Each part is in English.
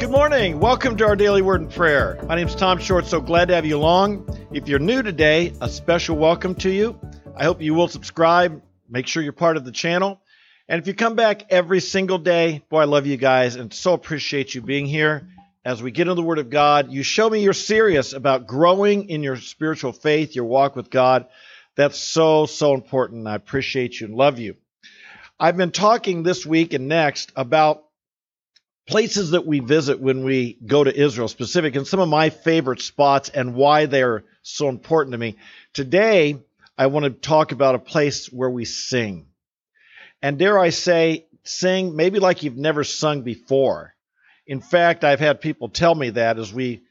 Good morning. Welcome to our daily word and prayer. My name is Tom Short. So glad to have you along. If you're new today, a special welcome to you. I hope you will subscribe. Make sure you're part of the channel. And if you come back every single day, boy, I love you guys and so appreciate you being here. As we get into the Word of God, you show me you're serious about growing in your spiritual faith, your walk with God. That's so, so important. I appreciate you and love you. I've been talking this week and next about places that we visit when we go to Israel specific and some of my favorite spots and why they're so important to me. Today, I want to talk about a place where we sing. And dare I say, sing maybe like you've never sung before. In fact, I've had people tell me that as we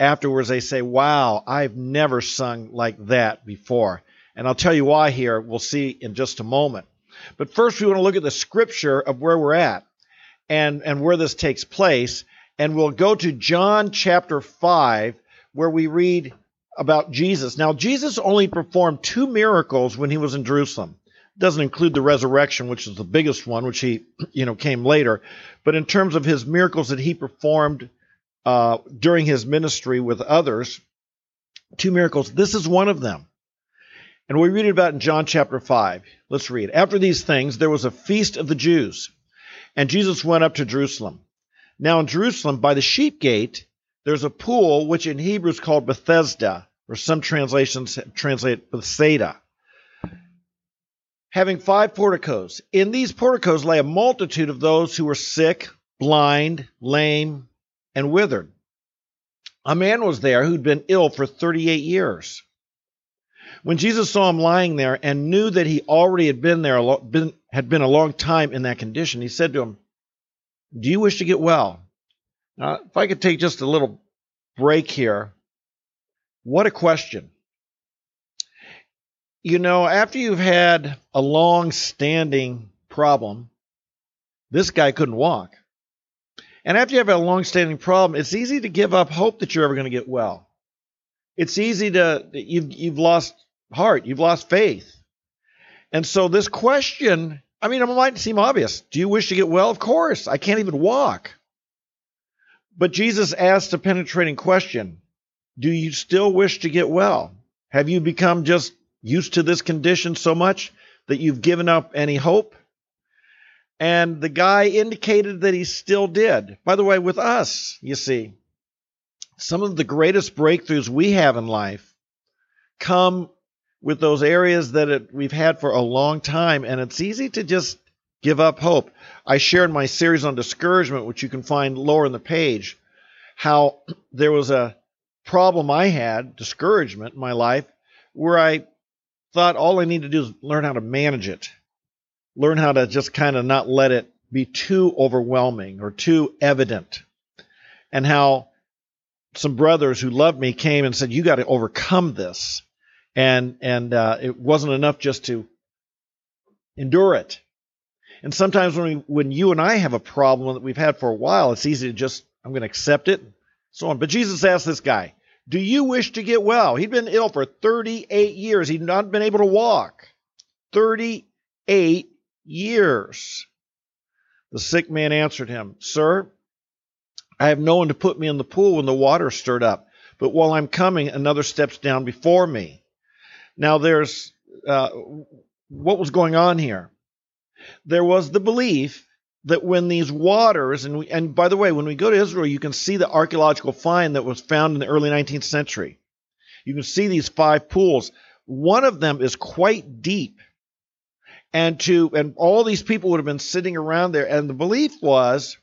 afterwards they say, "Wow, I've never sung like that before." And I'll tell you why here. We'll see in just a moment. But first we want to look at the scripture of where we're at and, and where this takes place. And we'll go to John chapter 5, where we read about Jesus. Now, Jesus only performed two miracles when he was in Jerusalem. It Doesn't include the resurrection, which is the biggest one, which he, you know, came later. But in terms of his miracles that he performed uh, during his ministry with others, two miracles. This is one of them. And we read about in John chapter 5. Let's read. After these things, there was a feast of the Jews and Jesus went up to Jerusalem. Now in Jerusalem, by the sheep gate, there's a pool which in Hebrew is called Bethesda, or some translations translate Bethsaida, having five porticos. In these porticos lay a multitude of those who were sick, blind, lame, and withered. A man was there who'd been ill for 38 years. When Jesus saw him lying there and knew that he already had been there, been, had been a long time in that condition, he said to him, Do you wish to get well? Now, if I could take just a little break here, what a question. You know, after you've had a long standing problem, this guy couldn't walk. And after you have a long standing problem, it's easy to give up hope that you're ever going to get well. It's easy to, you've, you've lost heart. You've lost faith. And so this question, I mean, it might seem obvious. Do you wish to get well? Of course. I can't even walk. But Jesus asked a penetrating question Do you still wish to get well? Have you become just used to this condition so much that you've given up any hope? And the guy indicated that he still did. By the way, with us, you see, some of the greatest breakthroughs we have in life come with those areas that it, we've had for a long time, and it's easy to just give up hope. I shared my series on discouragement, which you can find lower in the page, how there was a problem I had, discouragement in my life, where I thought all I need to do is learn how to manage it, learn how to just kind of not let it be too overwhelming or too evident, and how some brothers who loved me came and said, You got to overcome this and and uh, it wasn't enough just to endure it. And sometimes when we, when you and I have a problem that we've had for a while, it's easy to just I'm going to accept it, so on. But Jesus asked this guy, "Do you wish to get well?" He'd been ill for 38 years. He'd not been able to walk. 38 years. The sick man answered him, "Sir, I have no one to put me in the pool when the water is stirred up, but while I'm coming, another steps down before me." Now, there's uh, what was going on here. There was the belief that when these waters, and, we, and by the way, when we go to Israel, you can see the archaeological find that was found in the early 19th century. You can see these five pools. One of them is quite deep. And to and all these people would have been sitting around there, and the belief was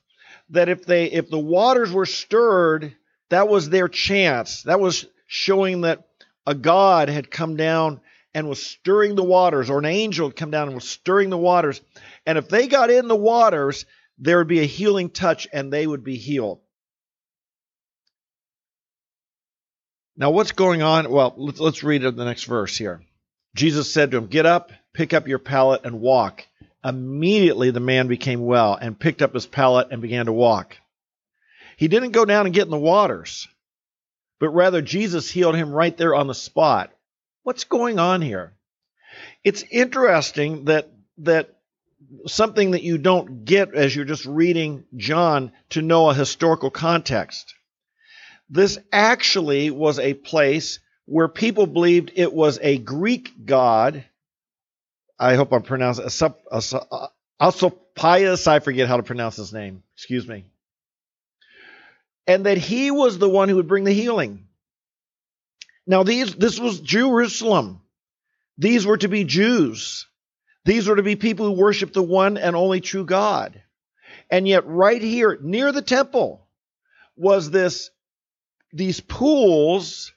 that if they if the waters were stirred, that was their chance. That was showing that a god had come down and was stirring the waters, or an angel had come down and was stirring the waters. And if they got in the waters, there would be a healing touch and they would be healed. Now, what's going on? Well, let's, let's read the next verse here. Jesus said to him, Get up, pick up your pallet, and walk. Immediately the man became well and picked up his pallet and began to walk. He didn't go down and get in the waters but rather Jesus healed him right there on the spot. What's going on here? It's interesting that that something that you don't get as you're just reading John to know a historical context. This actually was a place where people believed it was a Greek god. I hope I'm pronouncing. Alcibiades, I forget how to pronounce his name. Excuse me. And that he was the one who would bring the healing. Now, these this was Jerusalem. These were to be Jews. These were to be people who worship the one and only true God. And yet, right here near the temple was this these pools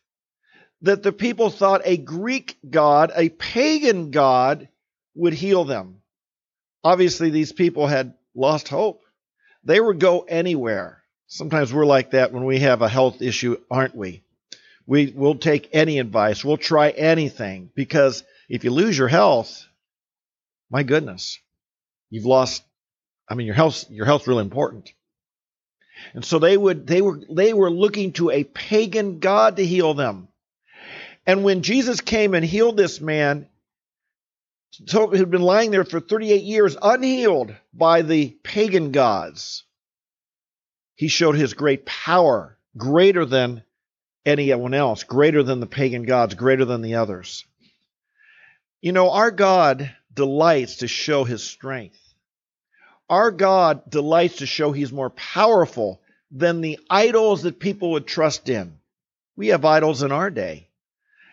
that the people thought a Greek god, a pagan god, would heal them. Obviously, these people had lost hope. They would go anywhere. Sometimes we're like that when we have a health issue, aren't we? We will take any advice. We'll try anything because if you lose your health, my goodness, you've lost. I mean, your health your health's really important. And so they would they were they were looking to a pagan god to heal them. And when Jesus came and healed this man, who'd been lying there for 38 years unhealed by the pagan gods, he showed his great power, greater than anyone else, greater than the pagan gods, greater than the others. You know, our God delights to show his strength. Our God delights to show he's more powerful than the idols that people would trust in. We have idols in our day.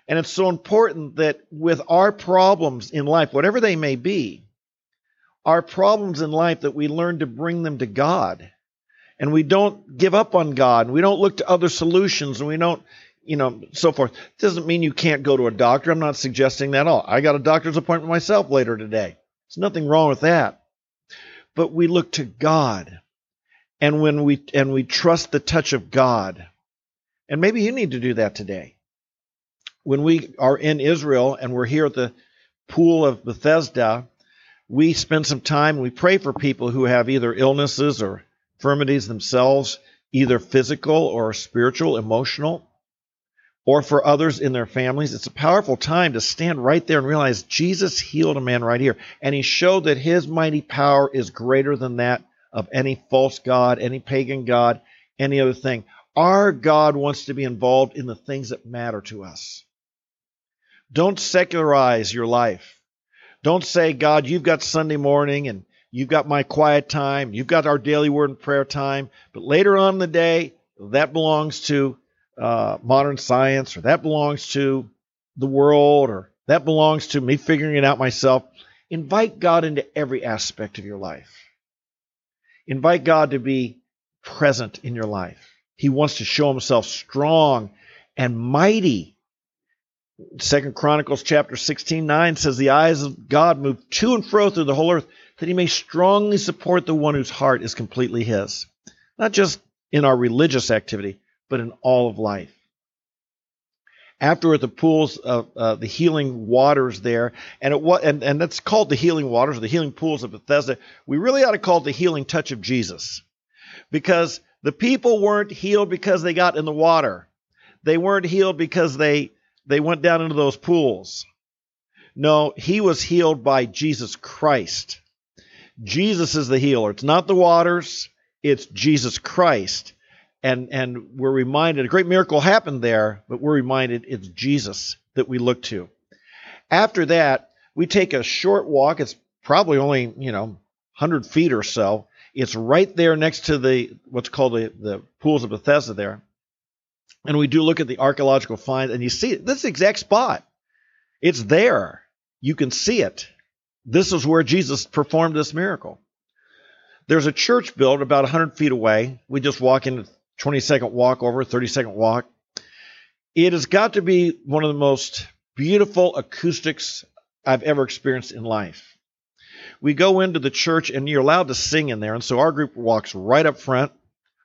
And it's so important that with our problems in life, whatever they may be, our problems in life, that we learn to bring them to God. And we don't give up on God. And we don't look to other solutions. And we don't, you know, so forth. Doesn't mean you can't go to a doctor. I'm not suggesting that at all. I got a doctor's appointment myself later today. There's nothing wrong with that. But we look to God. And when we and we trust the touch of God. And maybe you need to do that today when we are in Israel and we're here at the pool of Bethesda, we spend some time we pray for people who have either illnesses or infirmities themselves, either physical or spiritual, emotional, or for others in their families. It's a powerful time to stand right there and realize Jesus healed a man right here. And he showed that his mighty power is greater than that of any false God, any pagan God, any other thing. Our God wants to be involved in the things that matter to us. Don't secularize your life. Don't say, God, you've got Sunday morning and you've got my quiet time, you've got our daily word and prayer time, but later on in the day, that belongs to uh, modern science or that belongs to the world or that belongs to me figuring it out myself. Invite God into every aspect of your life. Invite God to be present in your life. He wants to show himself strong and mighty Second Chronicles chapter 16, 9 says, The eyes of God move to and fro through the whole earth, that he may strongly support the one whose heart is completely his. Not just in our religious activity, but in all of life. After at the pools of uh, the healing waters there, and it was, and, and that's called the healing waters, or the healing pools of Bethesda. We really ought to call it the healing touch of Jesus, because the people weren't healed because they got in the water. They weren't healed because they they went down into those pools. No, he was healed by Jesus Christ. Jesus is the healer. It's not the waters, it's Jesus Christ. And and we're reminded a great miracle happened there, but we're reminded it's Jesus that we look to. After that, we take a short walk. It's probably only, you know, 100 feet or so. It's right there next to the what's called the, the pools of Bethesda there and we do look at the archaeological finds, and you see. This exact spot. It's there. You can see it. This is where Jesus performed this miracle. There's a church built about 100 feet away. We just walk in, 20 second walk over, 30 second walk. It has got to be one of the most beautiful acoustics I've ever experienced in life. We go into the church and you're allowed to sing in there. And so our group walks right up front.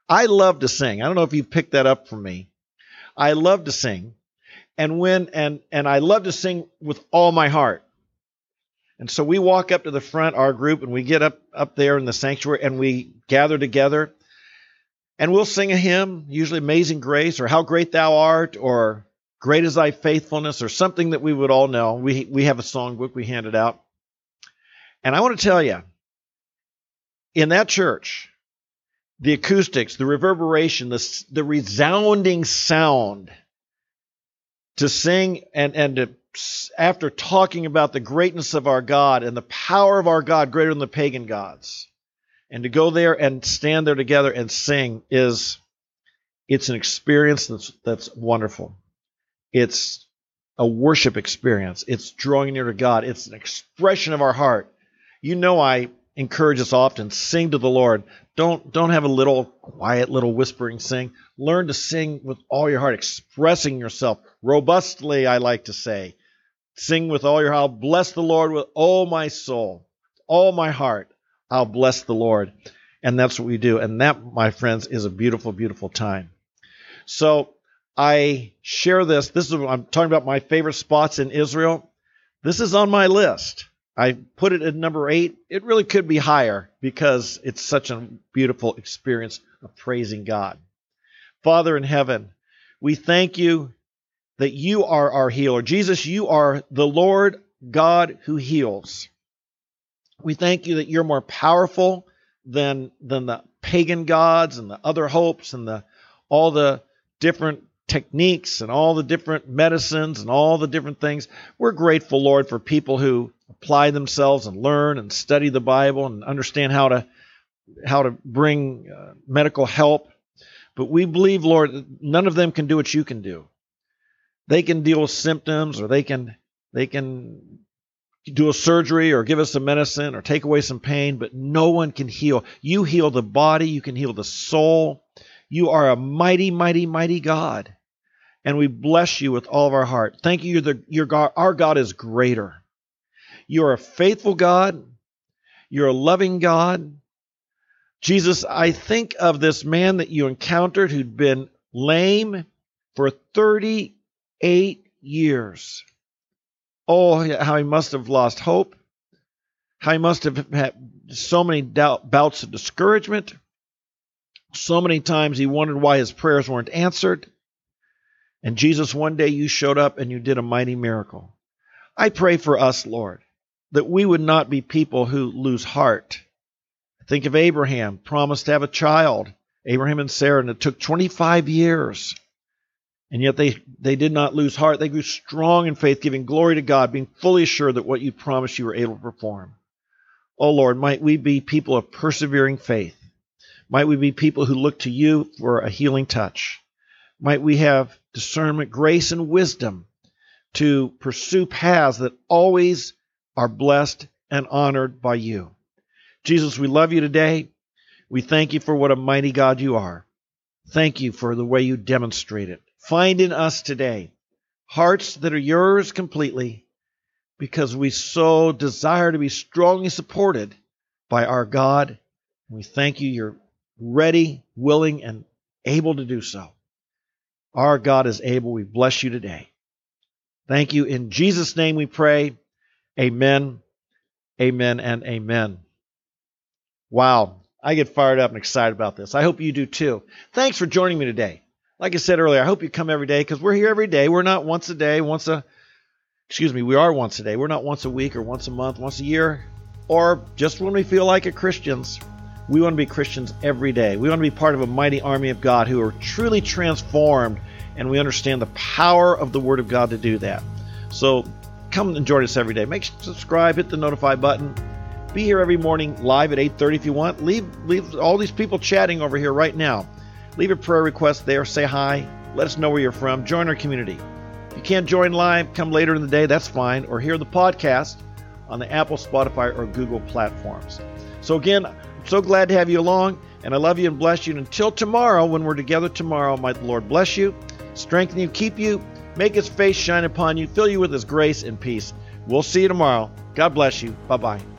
I love to sing. I don't know if you've picked that up from me. I love to sing. And when and and I love to sing with all my heart. And so we walk up to the front, our group, and we get up up there in the sanctuary and we gather together. And we'll sing a hymn, usually Amazing Grace or How Great Thou Art or Great is Thy Faithfulness or something that we would all know. We we have a songbook we handed out. And I want to tell you, in that church, the acoustics, the reverberation, the, the resounding sound to sing and, and to, after talking about the greatness of our God and the power of our God greater than the pagan gods, and to go there and stand there together and sing is it's an experience that's that's wonderful. It's a worship experience. It's drawing near to God. It's an expression of our heart. You know I encourage us often sing to the Lord. Don't don't have a little quiet little whispering sing. Learn to sing with all your heart, expressing yourself robustly, I like to say. Sing with all your heart. Bless the Lord with all my soul, all my heart. I'll bless the Lord. And that's what we do. And that, my friends, is a beautiful, beautiful time. So I share this. This is I'm talking about my favorite spots in Israel. This is on my list. I put it at number eight. It really could be higher because it's such a beautiful experience of praising God. Father in heaven, we thank you that you are our healer. Jesus, you are the Lord God who heals. We thank you that you're more powerful than than the pagan gods and the other hopes and the all the different techniques and all the different medicines and all the different things. We're grateful, Lord, for people who apply themselves and learn and study the Bible and understand how to how to bring uh, medical help. But we believe, Lord, none of them can do what you can do. They can deal with symptoms or they can they can do a surgery or give us some medicine or take away some pain, but no one can heal. You heal the body, you can heal the soul. You are a mighty, mighty, mighty God. And we bless you with all of our heart. Thank you. You're the, your God, our God is greater. You're a faithful God. You're a loving God. Jesus, I think of this man that you encountered who'd been lame for 38 years. Oh, how he must have lost hope. How he must have had so many doubt, bouts of discouragement. So many times he wondered why his prayers weren't answered. And Jesus, one day you showed up and you did a mighty miracle. I pray for us, Lord, that we would not be people who lose heart. Think of Abraham, promised to have a child, Abraham and Sarah, and it took 25 years. And yet they, they did not lose heart. They grew strong in faith, giving glory to God, being fully assured that what you promised you were able to perform. Oh Lord, might we be people of persevering faith. Might we be people who look to you for a healing touch. Might we have discernment, grace, and wisdom to pursue paths that always are blessed and honored by you. Jesus, we love you today. We thank you for what a mighty God you are. Thank you for the way you demonstrate it. Find in us today hearts that are yours completely because we so desire to be strongly supported by our God. We thank you, you're ready, willing, and able to do so. Our God is able. We bless you today. Thank you. In Jesus' name we pray. Amen, amen, and amen. Wow. I get fired up and excited about this. I hope you do too. Thanks for joining me today like I said earlier, I hope you come every day because we're here every day. We're not once a day, once a, excuse me, we are once a day. We're not once a week or once a month, once a year, or just when we feel like it Christians. We want to be Christians every day. We want to be part of a mighty army of God who are truly transformed, and we understand the power of the Word of God to do that. So come and join us every day. Make sure subscribe, hit the notify button. Be here every morning live at 8:30 if you want. Leave leave all these people chatting over here right now. Leave a prayer request there, say hi, let us know where you're from, join our community. If you can't join live, come later in the day, that's fine, or hear the podcast on the Apple, Spotify, or Google platforms. So, again, I'm so glad to have you along, and I love you and bless you. And until tomorrow, when we're together tomorrow, might the Lord bless you, strengthen you, keep you, make his face shine upon you, fill you with his grace and peace. We'll see you tomorrow. God bless you. Bye bye.